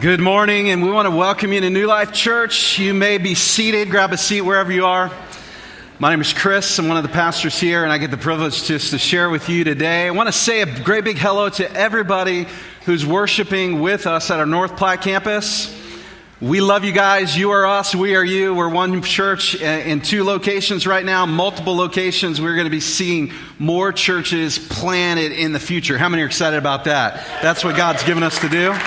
Good morning, and we want to welcome you to New Life Church. You may be seated, grab a seat wherever you are. My name is Chris. I'm one of the pastors here, and I get the privilege just to share with you today. I want to say a great big hello to everybody who's worshiping with us at our North Platte campus. We love you guys. You are us. We are you. We're one church in two locations right now, multiple locations. We're going to be seeing more churches planted in the future. How many are excited about that? That's what God's given us to do.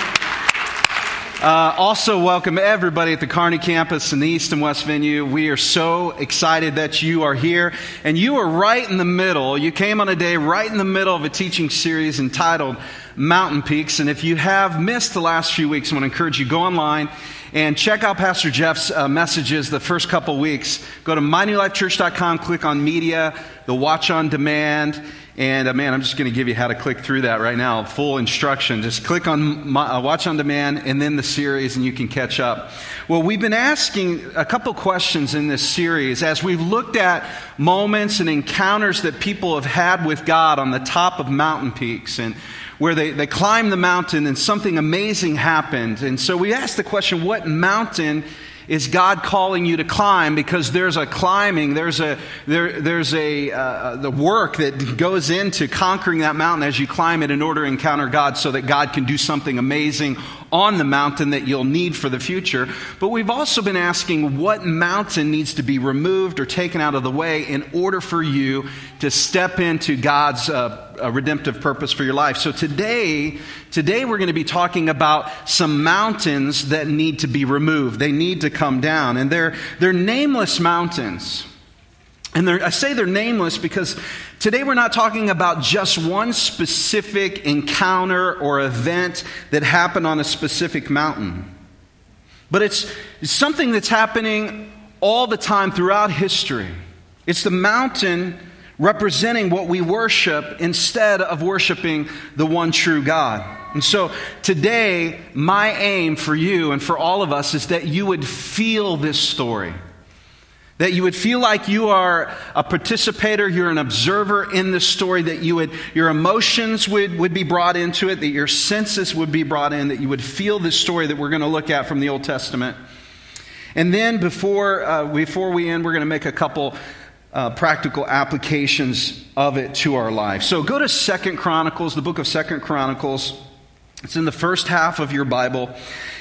Uh, also, welcome everybody at the Kearney campus in the East and West venue. We are so excited that you are here. And you are right in the middle. You came on a day right in the middle of a teaching series entitled Mountain Peaks. And if you have missed the last few weeks, I want to encourage you go online and check out Pastor Jeff's uh, messages the first couple weeks. Go to mynewlifechurch.com, click on media, the watch on demand and uh, man, I'm just going to give you how to click through that right now. Full instruction. Just click on my, uh, Watch on Demand and then the series, and you can catch up. Well, we've been asking a couple questions in this series as we've looked at moments and encounters that people have had with God on the top of mountain peaks and where they, they climbed the mountain and something amazing happened. And so we asked the question what mountain is God calling you to climb because there's a climbing, there's a, there, there's a, uh, the work that goes into conquering that mountain as you climb it in order to encounter God so that God can do something amazing on the mountain that you'll need for the future. But we've also been asking what mountain needs to be removed or taken out of the way in order for you to step into God's uh, redemptive purpose for your life. So today, today we're going to be talking about some mountains that need to be removed. They need to come down, and they're they're nameless mountains. And I say they're nameless because today we're not talking about just one specific encounter or event that happened on a specific mountain. But it's, it's something that's happening all the time throughout history. It's the mountain representing what we worship instead of worshiping the one true God. And so today, my aim for you and for all of us is that you would feel this story that you would feel like you are a participator, you're an observer in the story, that you would, your emotions would, would be brought into it, that your senses would be brought in, that you would feel this story that we're going to look at from the Old Testament. And then before, uh, before we end, we're going to make a couple uh, practical applications of it to our life. So go to Second Chronicles, the book of Second Chronicles. It's in the first half of your Bible.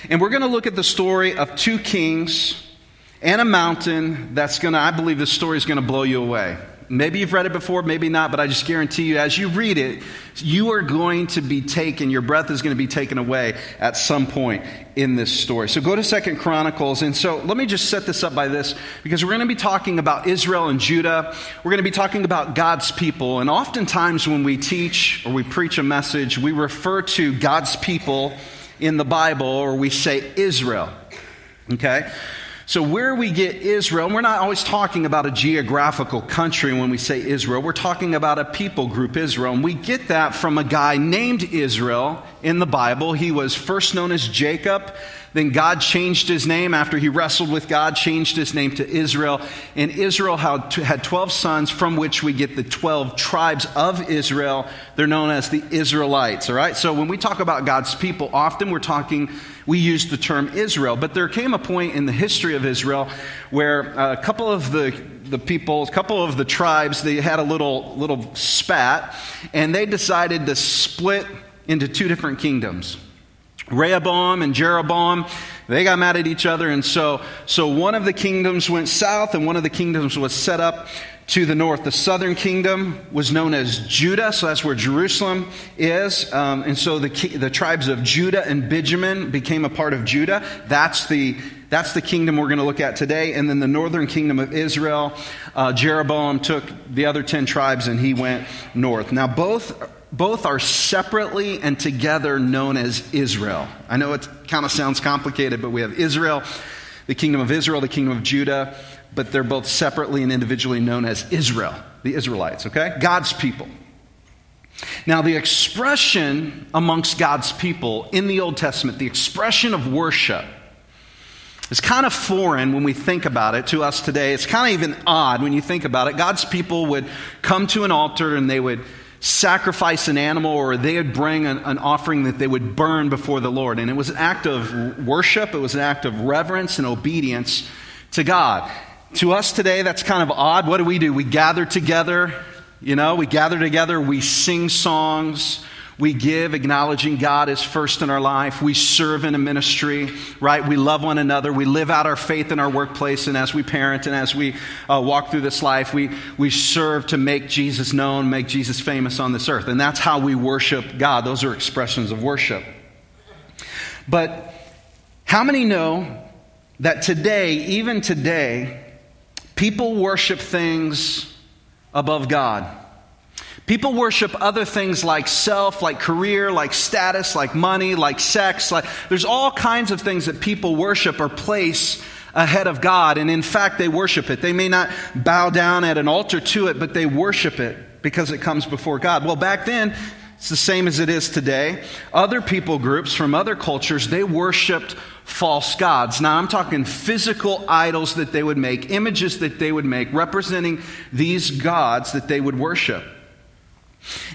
And we're going to look at the story of two kings and a mountain that's going to, I believe this story is going to blow you away. Maybe you've read it before, maybe not, but I just guarantee you, as you read it, you are going to be taken, your breath is going to be taken away at some point in this story. So go to Second Chronicles. And so let me just set this up by this, because we're going to be talking about Israel and Judah. We're going to be talking about God's people. And oftentimes when we teach or we preach a message, we refer to God's people in the Bible, or we say Israel. Okay? So, where we get Israel, we're not always talking about a geographical country when we say Israel. We're talking about a people group, Israel. And we get that from a guy named Israel in the Bible. He was first known as Jacob. Then God changed his name after he wrestled with God, changed his name to Israel. And Israel had 12 sons from which we get the 12 tribes of Israel. They're known as the Israelites, all right? So when we talk about God's people, often we're talking, we use the term Israel. But there came a point in the history of Israel where uh, a couple of the the people, a couple of the tribes, they had a little little spat, and they decided to split into two different kingdoms. Rehoboam and Jeroboam, they got mad at each other, and so, so one of the kingdoms went south, and one of the kingdoms was set up to the north. The southern kingdom was known as Judah, so that's where Jerusalem is. Um, and so the, the tribes of Judah and Benjamin became a part of Judah. That's the, that's the kingdom we're going to look at today. And then the northern kingdom of Israel, uh, Jeroboam took the other 10 tribes and he went north. Now, both both are separately and together known as Israel. I know it kind of sounds complicated, but we have Israel, the kingdom of Israel, the kingdom of Judah, but they're both separately and individually known as Israel, the Israelites, okay? God's people. Now, the expression amongst God's people in the Old Testament, the expression of worship, is kind of foreign when we think about it to us today. It's kind of even odd when you think about it. God's people would come to an altar and they would sacrifice an animal or they would bring an, an, offering that they would burn before the Lord. And it was an act of worship, it was an act of reverence and obedience to God. To us today, that's kind of odd. What do we do? We gather together, you know, we gather together, we sing songs, we give, acknowledging God is first in our life. We serve in a ministry, right? We love one another. We live out our faith in our workplace. And as we parent and as we uh, walk through this life, we, we serve to make Jesus known, make Jesus famous on this earth. And that's how we worship God. Those are expressions of worship. But how many know that today, even today, people worship things above God? People worship other things like self, like career, like status, like money, like sex. Like, there's all kinds of things that people worship or place ahead of God. And in fact, they worship it. They may not bow down at an altar to it, but they worship it because it comes before God. Well, back then, it's the same as it is today. Other people groups from other cultures, they worshiped false gods. Now, I'm talking physical idols that they would make, images that they would make, representing these gods that they would worship.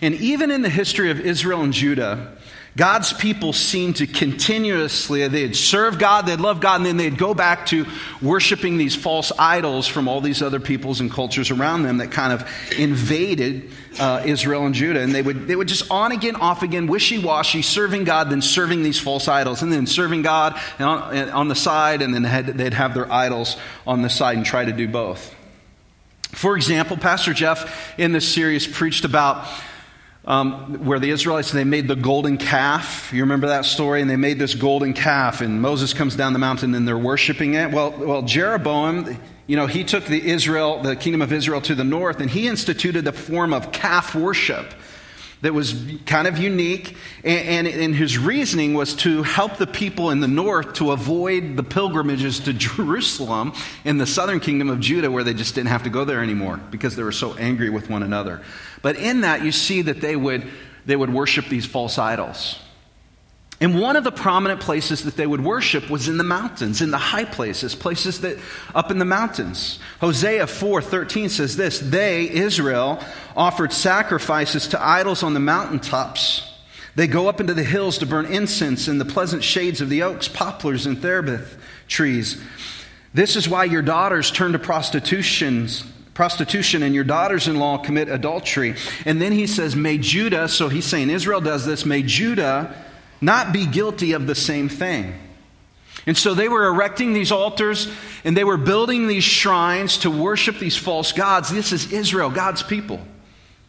And even in the history of Israel and Judah, God's people seemed to continuously, they'd serve God, they'd love God, and then they'd go back to worshiping these false idols from all these other peoples and cultures around them that kind of invaded uh, Israel and Judah. And they would, they would just on again, off again, wishy washy, serving God, then serving these false idols, and then serving God on, on the side, and then they'd have their idols on the side and try to do both. For example, Pastor Jeff in this series preached about um, where the Israelites they made the golden calf. You remember that story? And they made this golden calf, and Moses comes down the mountain and they're worshiping it. Well, well, Jeroboam, you know, he took the Israel, the kingdom of Israel, to the north, and he instituted a form of calf worship that was kind of unique. And, and, and, his reasoning was to help the people in the north to avoid the pilgrimages to Jerusalem in the southern kingdom of Judah, where they just didn't have to go there anymore because they were so angry with one another. But in that, you see that they would, they would worship these false idols. And one of the prominent places that they would worship was in the mountains, in the high places, places that up in the mountains. Hosea 4:13 says this, they Israel offered sacrifices to idols on the mountaintops. They go up into the hills to burn incense in the pleasant shades of the oaks, poplars and terebinth trees. This is why your daughters turn to prostitutions prostitution and your daughters in law commit adultery. And then he says, May Judah, so he's saying Israel does this, may Judah not be guilty of the same thing. And so they were erecting these altars and they were building these shrines to worship these false gods. This is Israel, God's people,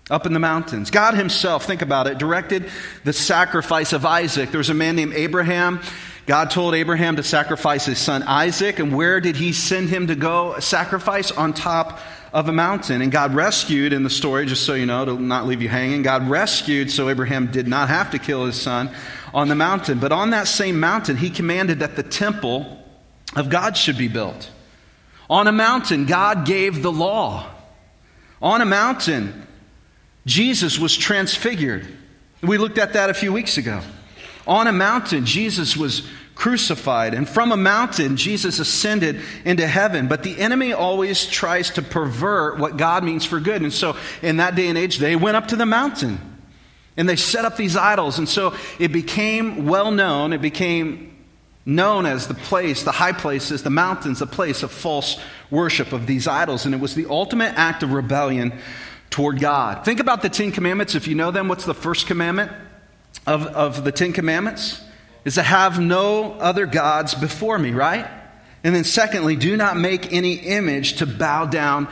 up in the mountains. God Himself, think about it, directed the sacrifice of Isaac. There was a man named Abraham. God told Abraham to sacrifice his son Isaac. And where did He send him to go sacrifice? On top of a mountain. And God rescued in the story, just so you know, to not leave you hanging, God rescued so Abraham did not have to kill his son on the mountain. But on that same mountain, he commanded that the temple of God should be built. On a mountain, God gave the law. On a mountain, Jesus was transfigured. We looked at that a few weeks ago. On a mountain, Jesus was crucified. And from a mountain, Jesus ascended into heaven. But the enemy always tries to pervert what God means for good. And so in that day and age, they went up to the mountain and they set up these idols. And so it became well known, it became known as the place, the high places, the mountains, the place of false worship of these idols. And it was the ultimate act of rebellion toward God. Think about the Ten Commandments. If you know them, what's the first commandment of, of the Ten Commandments? Is to have no other gods before me, right? And then, secondly, do not make any image to bow down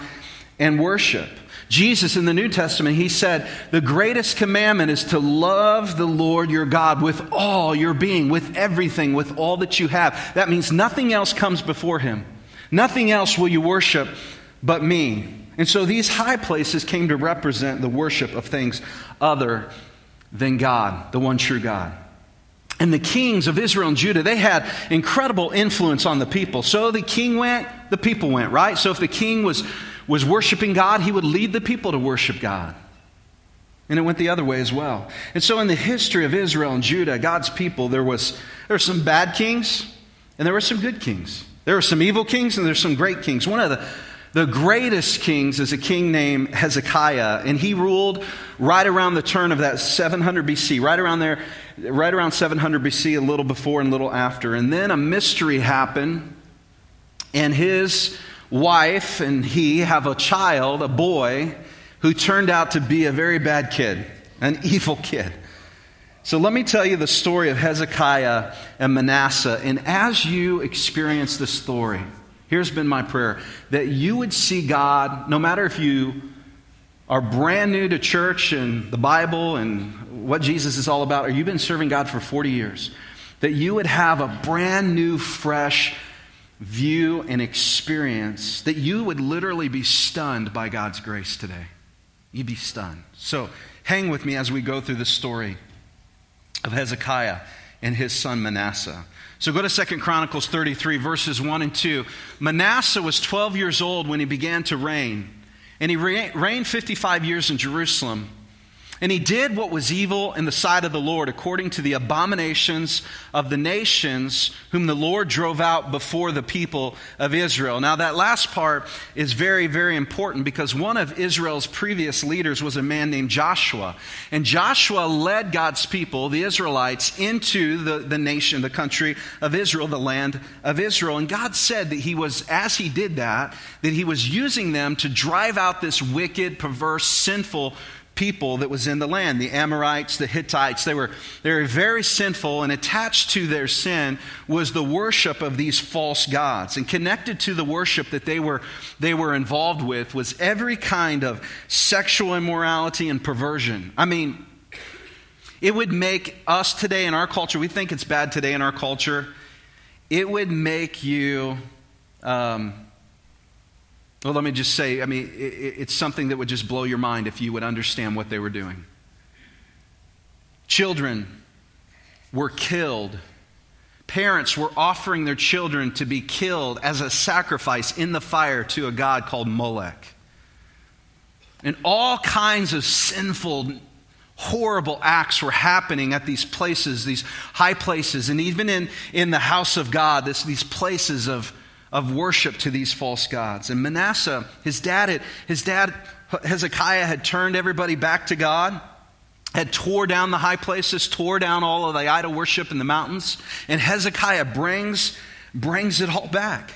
and worship. Jesus in the New Testament, he said, The greatest commandment is to love the Lord your God with all your being, with everything, with all that you have. That means nothing else comes before him. Nothing else will you worship but me. And so these high places came to represent the worship of things other than God, the one true God. And the kings of Israel and Judah, they had incredible influence on the people. So the king went, the people went, right? So if the king was was worshiping God, he would lead the people to worship God. And it went the other way as well. And so in the history of Israel and Judah, God's people, there was there were some bad kings and there were some good kings. There were some evil kings and there's some great kings. One of the the greatest kings is a king named Hezekiah, and he ruled right around the turn of that 700 BC, right around there, right around 700 BC, a little before and a little after. And then a mystery happened, and his wife and he have a child, a boy, who turned out to be a very bad kid, an evil kid. So let me tell you the story of Hezekiah and Manasseh. And as you experience this story, Here's been my prayer that you would see God, no matter if you are brand new to church and the Bible and what Jesus is all about, or you've been serving God for 40 years, that you would have a brand new, fresh view and experience, that you would literally be stunned by God's grace today. You'd be stunned. So hang with me as we go through the story of Hezekiah and his son Manasseh. So go to Second Chronicles 33, verses 1 and 2. Manasseh was 12 years old when he began to reign, and he reigned 55 years in Jerusalem. And he did what was evil in the sight of the Lord, according to the abominations of the nations whom the Lord drove out before the people of Israel. Now, that last part is very, very important because one of Israel's previous leaders was a man named Joshua. And Joshua led God's people, the Israelites, into the, the nation, the country of Israel, the land of Israel. And God said that he was, as he did that, that he was using them to drive out this wicked, perverse, sinful people that was in the land the amorites the hittites they were, they were very sinful and attached to their sin was the worship of these false gods. And connected to the worship that they were, they were involved with was every kind of sexual immorality and perversion. I mean it would make us today in our culture we think it's bad today in our culture it would make you um, well, let me just say, I mean, it's something that would just blow your mind if you would understand what they were doing. Children were killed. Parents were offering their children to be killed as a sacrifice in the fire to a god called Molech. And all kinds of sinful, horrible acts were happening at these places, these high places, and even in, in the house of God, this, these places of of worship to these false gods. And Manasseh, his dad, had, his dad Hezekiah had turned everybody back to God, had tore down the high places, tore down all of the idol worship in the mountains, and Hezekiah brings brings it all back.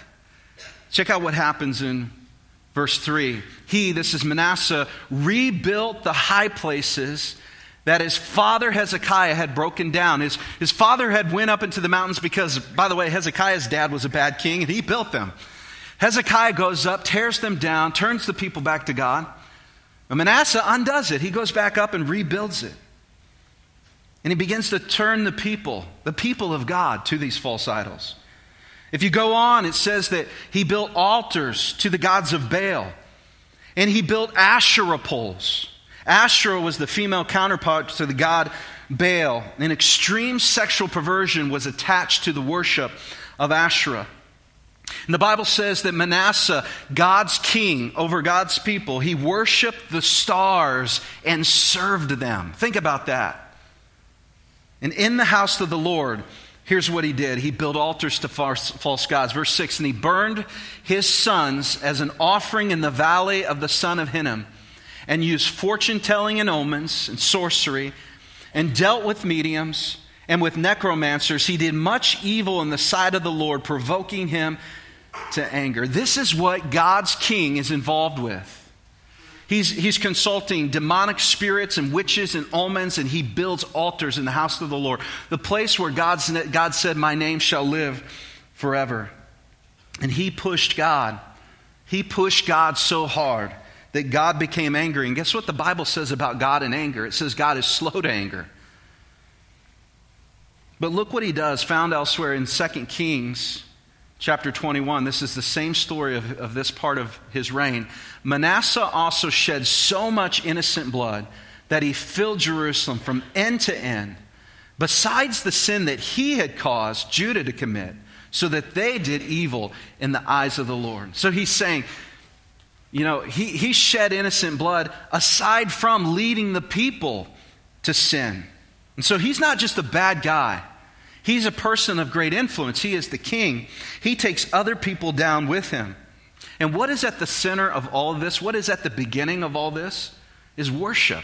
Check out what happens in verse 3. He, this is Manasseh, rebuilt the high places that his father Hezekiah had broken down. His, his father had went up into the mountains because, by the way, Hezekiah's dad was a bad king and he built them. Hezekiah goes up, tears them down, turns the people back to God. And Manasseh undoes it. He goes back up and rebuilds it. And he begins to turn the people, the people of God, to these false idols. If you go on, it says that he built altars to the gods of Baal. And he built Asherah poles. Asherah was the female counterpart to the god Baal. An extreme sexual perversion was attached to the worship of Asherah. And the Bible says that Manasseh, God's king over God's people, he worshiped the stars and served them. Think about that. And in the house of the Lord, here's what he did he built altars to false gods. Verse 6 And he burned his sons as an offering in the valley of the son of Hinnom and used fortune telling and omens and sorcery and dealt with mediums and with necromancers. He did much evil in the sight of the Lord, provoking him to anger. This is what God's king is involved with. He's, he's consulting demonic spirits and witches and omens, and he builds altars in the house of the Lord, the place where God's, God said, My name shall live forever. And he pushed God. He pushed God so hard that God became angry. And guess what the Bible says about God and anger? It says God is slow to anger. But look what he does, found elsewhere in 2 Kings chapter 21. This is the same story of, of this part of his reign. Manasseh also shed so much innocent blood that he filled Jerusalem from end to end, besides the sin that he had caused Judah to commit, so that they did evil in the eyes of the Lord. So he's saying, you know, he, he shed innocent blood aside from leading the people to sin. And so he's not just a bad guy. He's a person of great influence. He is the king. He takes other people down with him. And what is at the center of all of this? What is at the beginning of all this? Is worship.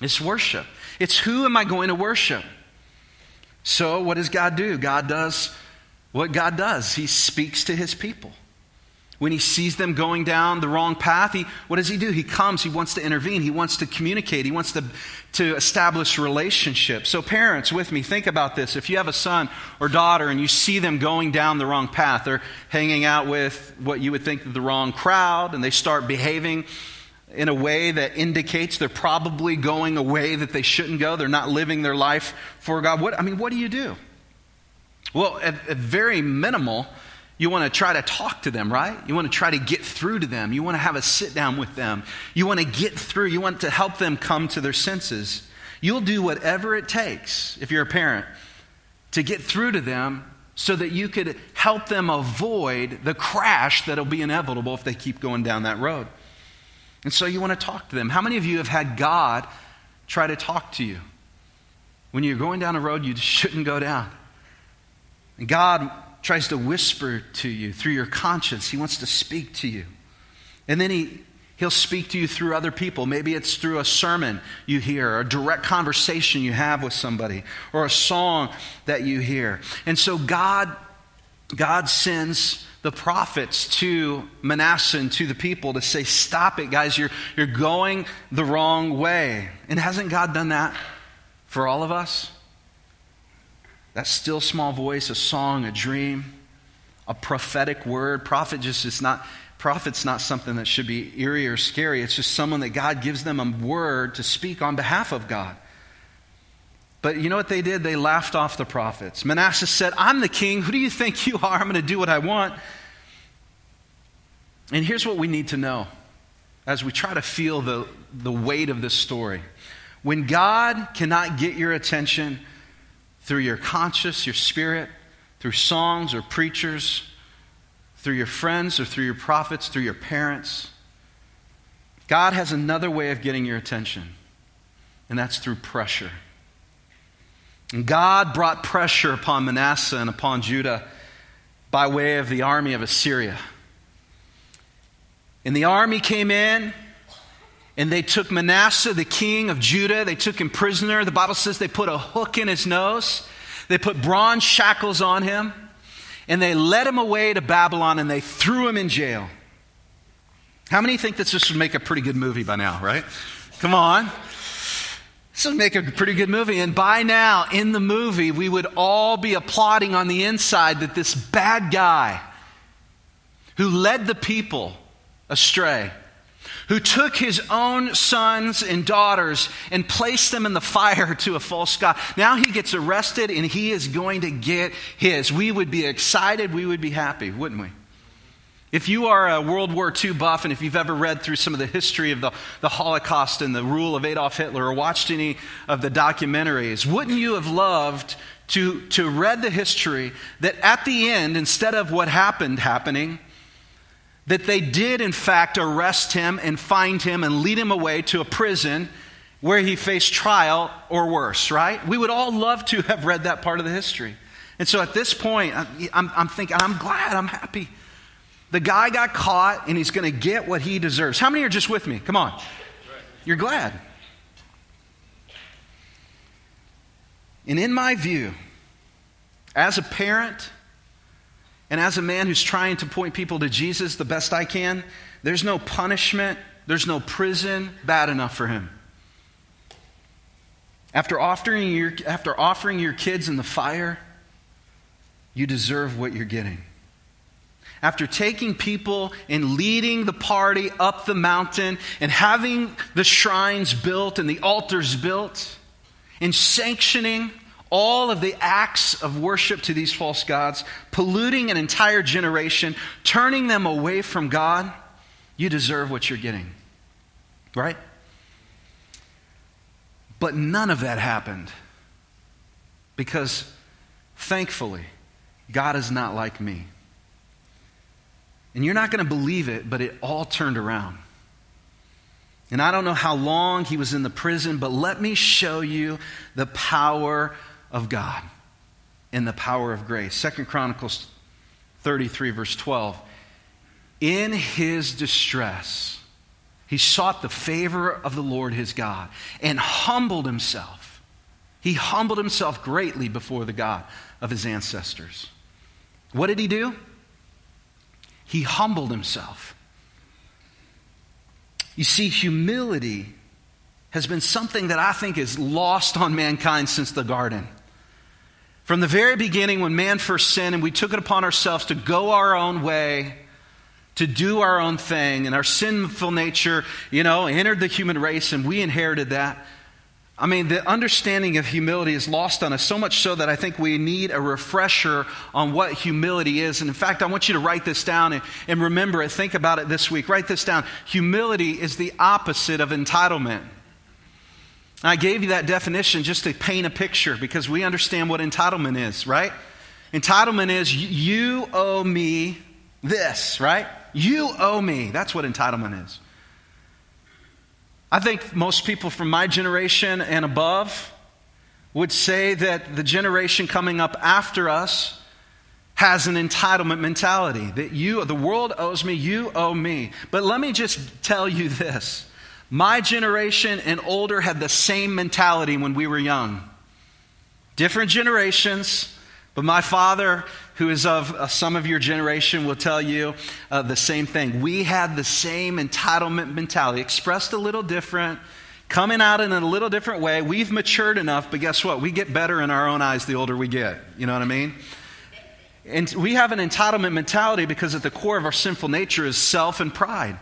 It's worship. It's who am I going to worship? So, what does God do? God does what God does. He speaks to his people. When he sees them going down the wrong path, he, what does he do? He comes, he wants to intervene, he wants to communicate, he wants to, to establish relationships. So, parents, with me, think about this. If you have a son or daughter and you see them going down the wrong path, they're hanging out with what you would think the wrong crowd, and they start behaving in a way that indicates they're probably going a way that they shouldn't go. They're not living their life for God. What, I mean, what do you do? Well, at, at very minimal, you want to try to talk to them, right? You want to try to get through to them. You want to have a sit down with them. You want to get through. You want to help them come to their senses. You'll do whatever it takes, if you're a parent, to get through to them so that you could help them avoid the crash that'll be inevitable if they keep going down that road. And so you want to talk to them. How many of you have had God try to talk to you? When you're going down a road you shouldn't go down. And God tries to whisper to you through your conscience. He wants to speak to you. And then he, he'll speak to you through other people. Maybe it's through a sermon you hear, or a direct conversation you have with somebody, or a song that you hear. And so God, God sends the prophets to Manasseh and to the people to say, Stop it, guys, you're, you're going the wrong way. And hasn't God done that for all of us? That still small voice, a song, a dream, a prophetic word. Prophet just is not prophet's not something that should be eerie or scary. It's just someone that God gives them a word to speak on behalf of God. But you know what they did? They laughed off the prophets. Manasseh said, I'm the king. Who do you think you are? I'm going to do what I want. And here's what we need to know as we try to feel the, the weight of this story. When God cannot get your attention, through your conscience, your spirit, through songs or preachers, through your friends or through your prophets, through your parents. God has another way of getting your attention, and that's through pressure. And God brought pressure upon Manasseh and upon Judah by way of the army of Assyria. And the army came in, and they took Manasseh, the king of Judah, they took him prisoner. The Bible says they put a hook in his nose, they put bronze shackles on him, and they led him away to Babylon and they threw him in jail. How many think that this would make a pretty good movie by now, right? Come on. This would make a pretty good movie. And by now, in the movie, we would all be applauding on the inside that this bad guy who led the people astray who took his own sons and daughters and placed them in the fire to a false god. Now he gets arrested and he is going to get his. We would be excited, we would be happy, wouldn't we? If you are a World War II buff and if you've ever read through some of the history of the, the Holocaust and the rule of Adolf Hitler or watched any of the documentaries, wouldn't you have loved to, to read the history that at the end, instead of what happened happening, that they did, in fact, arrest him and find him and lead him away to a prison where he faced trial or worse, right? We would all love to have read that part of the history. And so at this point, I'm, I'm thinking, I'm glad, I'm happy. The guy got caught and he's going to get what he deserves. How many are just with me? Come on. You're glad. And in my view, as a parent, and as a man who's trying to point people to Jesus the best I can, there's no punishment, there's no prison bad enough for him. After offering your, after offering your kids in the fire, you deserve what you're getting. After taking people and leading the party up the mountain and having the shrines built and the altars built and sanctioning all of the acts of worship to these false gods, polluting an entire generation, turning them away from God, you deserve what you're getting. Right? But none of that happened because, thankfully, God is not like me. And you're not going to believe it, but it all turned around. And I don't know how long he was in the prison, but let me show you the power of God in the power of grace. Second Chronicles 33, verse 12. in his distress, he sought the favor of the Lord his God and humbled himself. He humbled himself greatly before the God of his ancestors. What did he do? He humbled himself. You see, humility has been something that I think is lost on mankind since the garden. From the very beginning, when man first sinned and we took it upon ourselves to go our own way, to do our own thing, and our sinful nature, you know, entered the human race and we inherited that. I mean, the understanding of humility is lost on us so much so that I think we need a refresher on what humility is. And in fact, I want you to write this down and, and remember it. Think about it this week. Write this down. Humility is the opposite of entitlement. I gave you that definition just to paint a picture because we understand what entitlement is, right? Entitlement is you owe me this, right? You owe me. That's what entitlement is. I think most people from my generation and above would say that the generation coming up after us has an entitlement mentality that you the world owes me you owe me but let me just tell you this my generation and older had the same mentality when we were young different generations but my father, who is of uh, some of your generation, will tell you uh, the same thing. We had the same entitlement mentality, expressed a little different, coming out in a little different way. We've matured enough, but guess what? We get better in our own eyes the older we get. You know what I mean? And we have an entitlement mentality because at the core of our sinful nature is self and pride.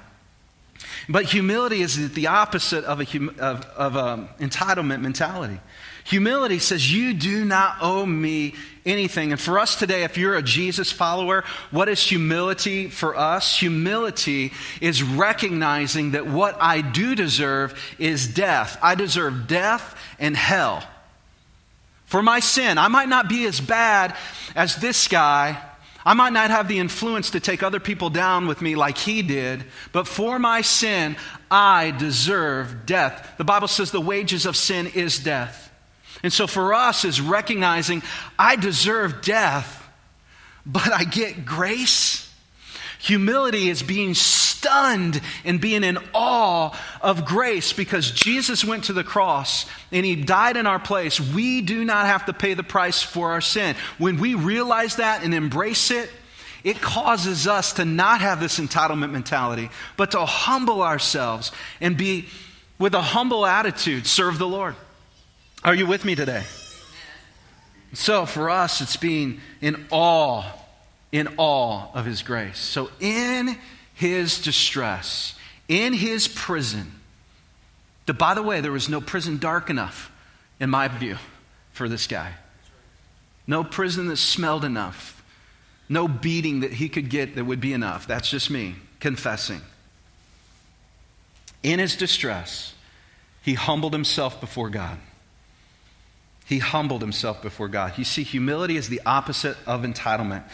But humility is the opposite of, of, of a um, entitlement mentality. Humility says, You do not owe me anything. And for us today, if you're a Jesus follower, what is humility for us? Humility is recognizing that what I do deserve is death. I deserve death and hell. For my sin, I might not be as bad as this guy. I might not have the influence to take other people down with me like he did, but for my sin, I deserve death. The Bible says the wages of sin is death. And so for us is recognizing I deserve death, but I get grace. Humility is being stunned and being in awe of grace because Jesus went to the cross and he died in our place. We do not have to pay the price for our sin. When we realize that and embrace it, it causes us to not have this entitlement mentality, but to humble ourselves and be with a humble attitude, serve the Lord. Are you with me today? So for us, it's being in awe, in awe of His grace. So in His distress, in His prison, the, by the way, there was no prison dark enough, in my view, for this guy. No prison that smelled enough. No beating that he could get that would be enough. That's just me confessing. In his distress, he humbled himself before God. He humbled himself before God. You see, humility is the opposite of entitlement.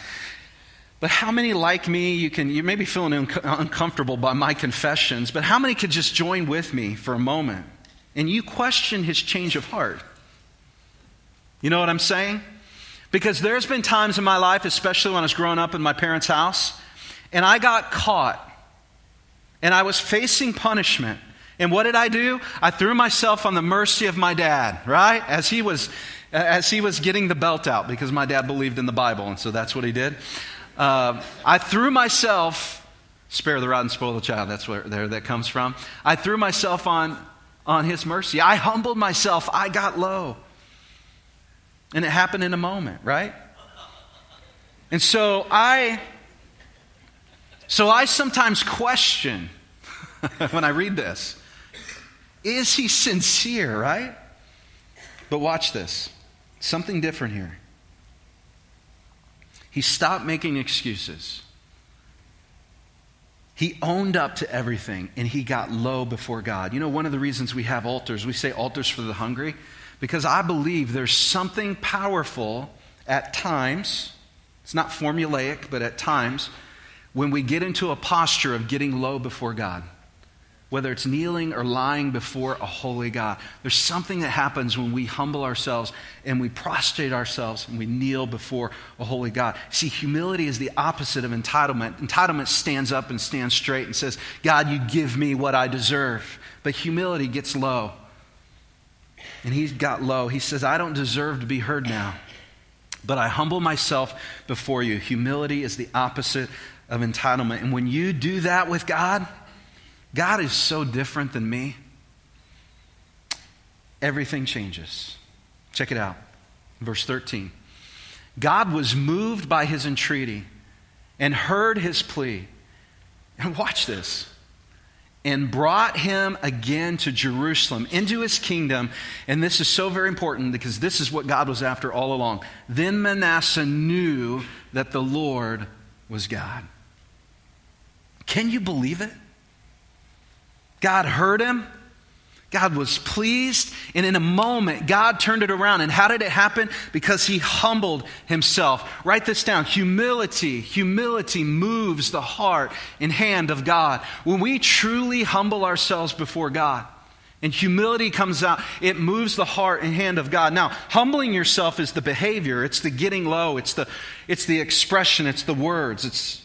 But how many like me, you can, you may be feeling un- uncomfortable by my confessions, but how many could just join with me for a moment and you question his change of heart? You know what I'm saying? Because there's been times in my life, especially when I was growing up in my parents' house, and I got caught and I was facing punishment. And what did I do? I threw myself on the mercy of my dad, right? As he was, as he was getting the belt out, because my dad believed in the Bible, and so that's what he did. Uh, I threw myself, spare the rod and spoil the child, that's where there that comes from. I threw myself on, on his mercy. I humbled myself. I got low. And it happened in a moment, right? And so I, so I sometimes question when I read this. Is he sincere, right? But watch this something different here. He stopped making excuses. He owned up to everything and he got low before God. You know, one of the reasons we have altars, we say altars for the hungry, because I believe there's something powerful at times, it's not formulaic, but at times, when we get into a posture of getting low before God. Whether it's kneeling or lying before a holy God. There's something that happens when we humble ourselves and we prostrate ourselves and we kneel before a holy God. See, humility is the opposite of entitlement. Entitlement stands up and stands straight and says, God, you give me what I deserve. But humility gets low. And he got low. He says, I don't deserve to be heard now, but I humble myself before you. Humility is the opposite of entitlement. And when you do that with God, God is so different than me. Everything changes. Check it out. Verse 13. God was moved by his entreaty and heard his plea. And watch this. And brought him again to Jerusalem, into his kingdom. And this is so very important because this is what God was after all along. Then Manasseh knew that the Lord was God. Can you believe it? God heard him. God was pleased. And in a moment, God turned it around. And how did it happen? Because he humbled himself. Write this down. Humility, humility moves the heart and hand of God. When we truly humble ourselves before God, and humility comes out, it moves the heart and hand of God. Now, humbling yourself is the behavior, it's the getting low, it's the, it's the expression, it's the words, it's,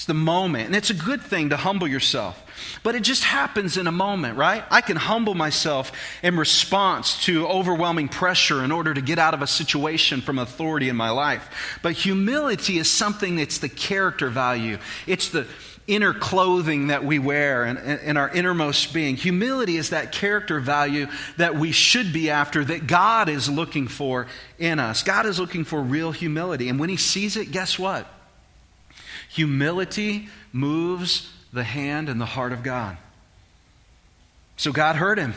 it's the moment. And it's a good thing to humble yourself. But it just happens in a moment, right? I can humble myself in response to overwhelming pressure in order to get out of a situation from authority in my life. But humility is something that's the character value. It's the inner clothing that we wear and, and, our innermost being. Humility is that character value that we should be after, that God is looking for in us. God is looking for real humility. And when He sees it, guess what? Humility moves the hand and the heart of God. So God heard him.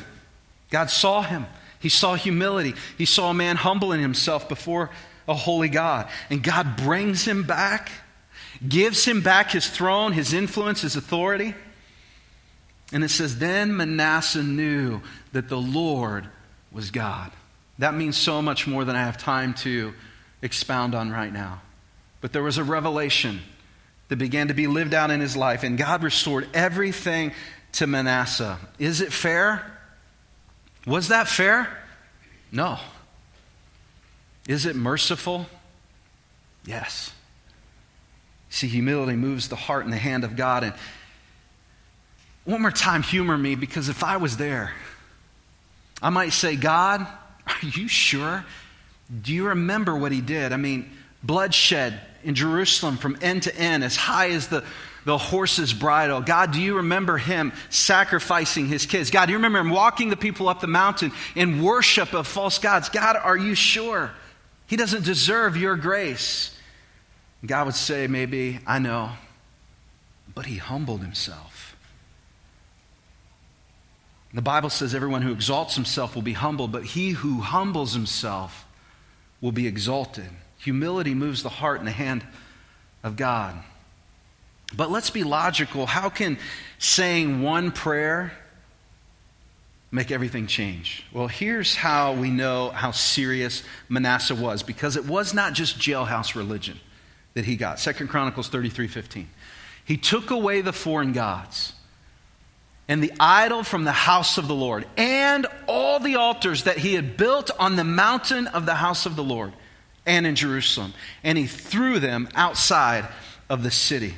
God saw him. He saw humility. He saw a man humbling himself before a holy God. And God brings him back, gives him back his throne, his influence, his authority. And it says, Then Manasseh knew that the Lord was God. That means so much more than I have time to expound on right now. But there was a revelation that began to be lived out in his life, and God restored everything to Manasseh. Is it fair? Was that fair? No. Is it merciful? Yes. See, humility moves the heart and the hand of God. And one more time, humor me because if I was there, I might say, God, are you sure? Do you remember what he did? I mean, bloodshed in Jerusalem from end to end, as high as the, the horse's bridle. God, do you remember him sacrificing his kids? God, do you remember him walking the people up the mountain in worship of false gods? God, are you sure? He doesn't deserve your grace. God would say, maybe, I know, but he humbled himself. The Bible says everyone who exalts himself will be humbled, but he who humbles himself will be exalted. Humility moves the heart and the hand of God. But let's be logical. How can saying one prayer make everything change? Well, here's how we know how serious Manasseh was because it was not just jailhouse religion that he got. Second Chronicles 33 15. He took away the foreign gods and the idol from the house of the Lord and all the altars that he had built on the mountain of the house of the Lord and in Jerusalem, and he threw them outside of the city.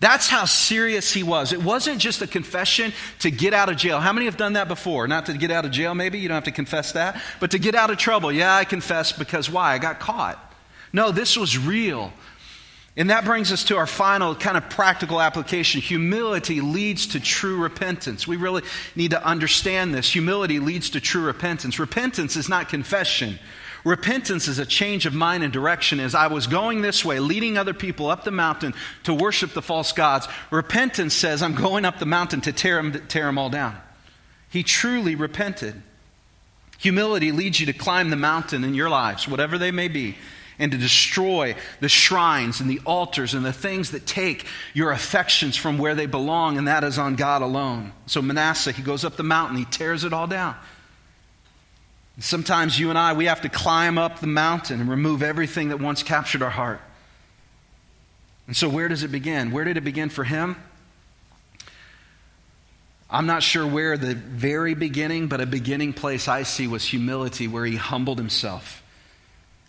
That's how serious he was. It wasn't just a confession to get out of jail. How many have done that before? Not to get out of jail, maybe. You don't have to confess that. But to get out of trouble. Yeah, I confess because why? I got caught. No, this was real. And that brings us to our final kind of practical application. Humility leads to true repentance. We really need to understand this. Humility leads to true repentance. Repentance is not confession. Repentance is a change of mind and direction. As I was going this way, leading other people up the mountain to worship the false gods, repentance says, I'm going up the mountain to tear them, tear them all down. He truly repented. Humility leads you to climb the mountain in your lives, whatever they may be, and to destroy the shrines and the altars and the things that take your affections from where they belong, and that is on God alone. So Manasseh, he goes up the mountain, he tears it all down. Sometimes you and I, we have to climb up the mountain and remove everything that once captured our heart. And so, where does it begin? Where did it begin for him? I'm not sure where the very beginning, but a beginning place I see was humility, where he humbled himself.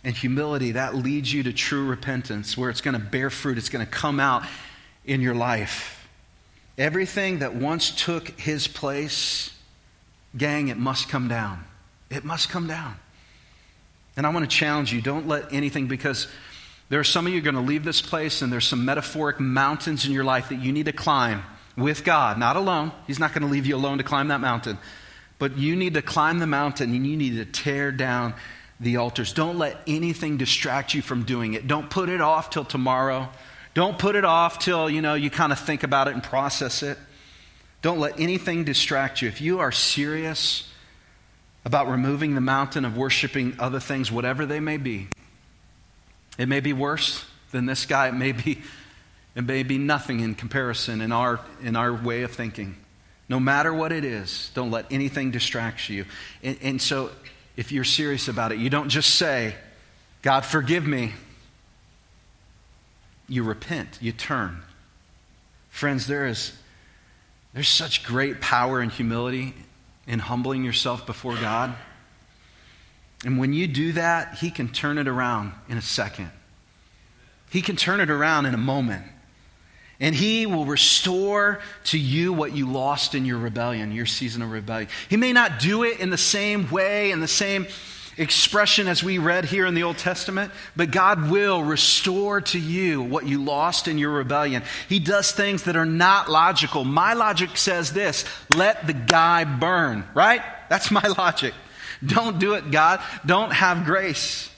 And humility, that leads you to true repentance, where it's going to bear fruit, it's going to come out in your life. Everything that once took his place, gang, it must come down. It must come down. And I want to challenge you don't let anything, because there are some of you going to leave this place, and there's some metaphoric mountains in your life that you need to climb with God, not alone. He's not going to leave you alone to climb that mountain. But you need to climb the mountain and you need to tear down the altars. Don't let anything distract you from doing it. Don't put it off till tomorrow. Don't put it off till, you know, you kind of think about it and process it. Don't let anything distract you. If you are serious about removing the mountain of worshiping other things, whatever they may be, it may be worse than this guy. It may be it may be nothing in comparison in our, in our way of thinking. No matter what it is, don't let anything distract you. And, and so, if you're serious about it, you don't just say, God, forgive me. You repent, you turn. Friends, there is there's such great power and humility in humbling yourself before God. And when you do that, He can turn it around in a second. He can turn it around in a moment and he will restore to you what you lost in your rebellion, your season of rebellion. He may not do it in the same way, in the same expression as we read here in the Old Testament, but God will restore to you what you lost in your rebellion. He does things that are not logical. My logic says this let the guy burn, right? That's my logic. Don't do it, God. Don't have grace.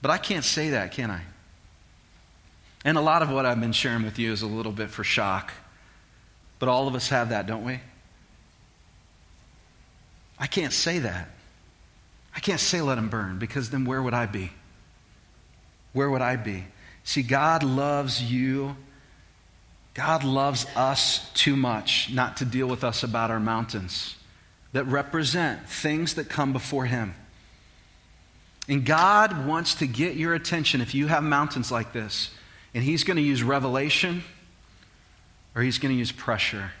But I can't say that, can I? And a lot of what I've been sharing with you is a little bit for shock. But all of us have that, don't we? I can't say that. I can't say let them burn because then where would I be? Where would I be? See, God loves you. God loves us too much not to deal with us about our mountains that represent things that come before Him. And God wants to get your attention if you have mountains like this. And he's going to use revelation or he's going to use pressure.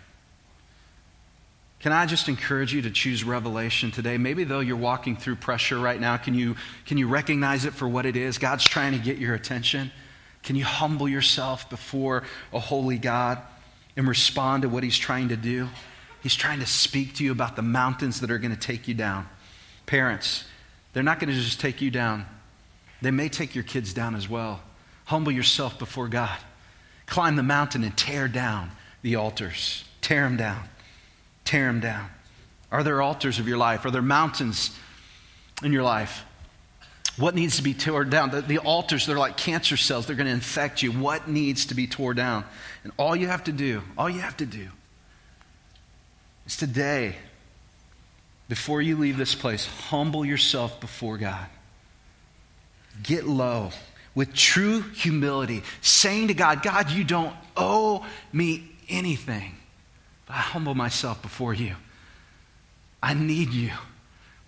Can I just encourage you to choose revelation today? Maybe though you're walking through pressure right now, can you, can you recognize it for what it is? God's trying to get your attention. Can you humble yourself before a holy God and respond to what he's trying to do? He's trying to speak to you about the mountains that are going to take you down. Parents, they're not going to just take you down, they may take your kids down as well. Humble yourself before God. Climb the mountain and tear down the altars. Tear them down. Tear them down. Are there altars of your life? Are there mountains in your life? What needs to be torn down? The, the altars, they're like cancer cells. They're going to infect you. What needs to be torn down? And all you have to do, all you have to do is today, before you leave this place, humble yourself before God. Get low with true humility, saying to God, God, you don't owe me anything, I humble myself before you. I need you.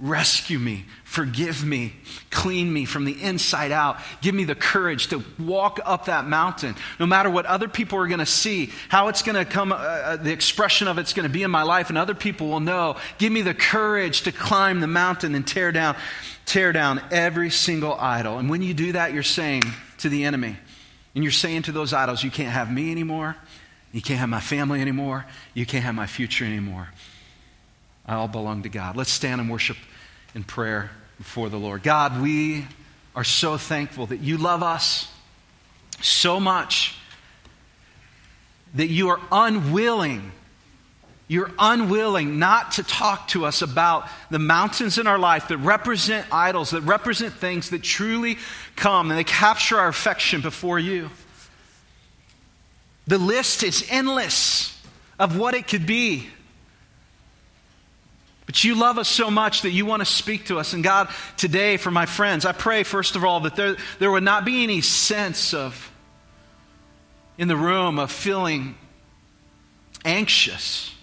Rescue me, forgive me, clean me from the inside out. Give me the courage to walk up that mountain, no matter what other people are going to see, how it's going to come, uh, uh, the expression of it's going to be in my life, and other people will know. Give me the courage to climb the mountain and tear down tear down every single idol. And when you do that, you're saying to the enemy, and you're saying to those idols, you can't have me anymore. You can't have my family anymore. You can't have my future anymore. I all belong to God. Let's stand and worship in prayer before the Lord. God, we are so thankful that you love us so much that you are unwilling you're unwilling not to talk to us about the mountains in our life that represent idols, that represent things that truly come and they capture our affection before you. The list is endless of what it could be. But you love us so much that you want to speak to us. And God, today for my friends, I pray, first of all, that there, there would not be any sense of, in the room, of feeling anxious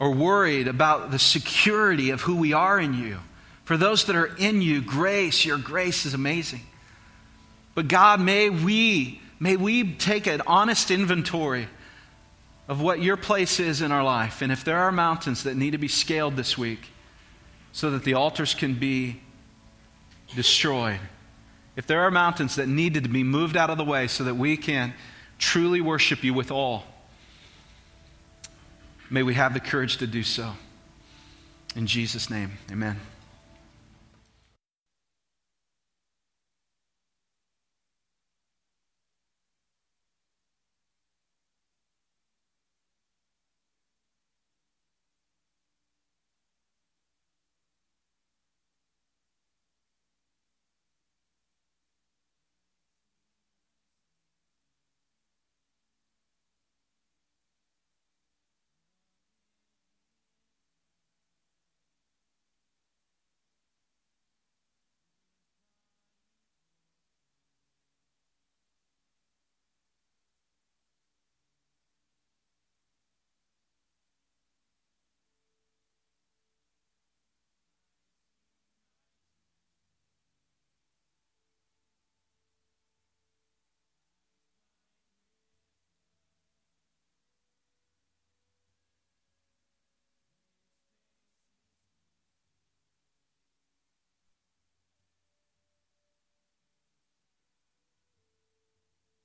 or worried about the security of who we are in you. For those that are in you, grace, your grace is amazing. But God, may we, may we take an honest inventory of what your place is in our life. And if there are mountains that need to be scaled this week so that the altars can be destroyed, if there are mountains that needed to be moved out of the way so that we can truly worship you with all, may we have the courage to do so. In Jesus' name, amen.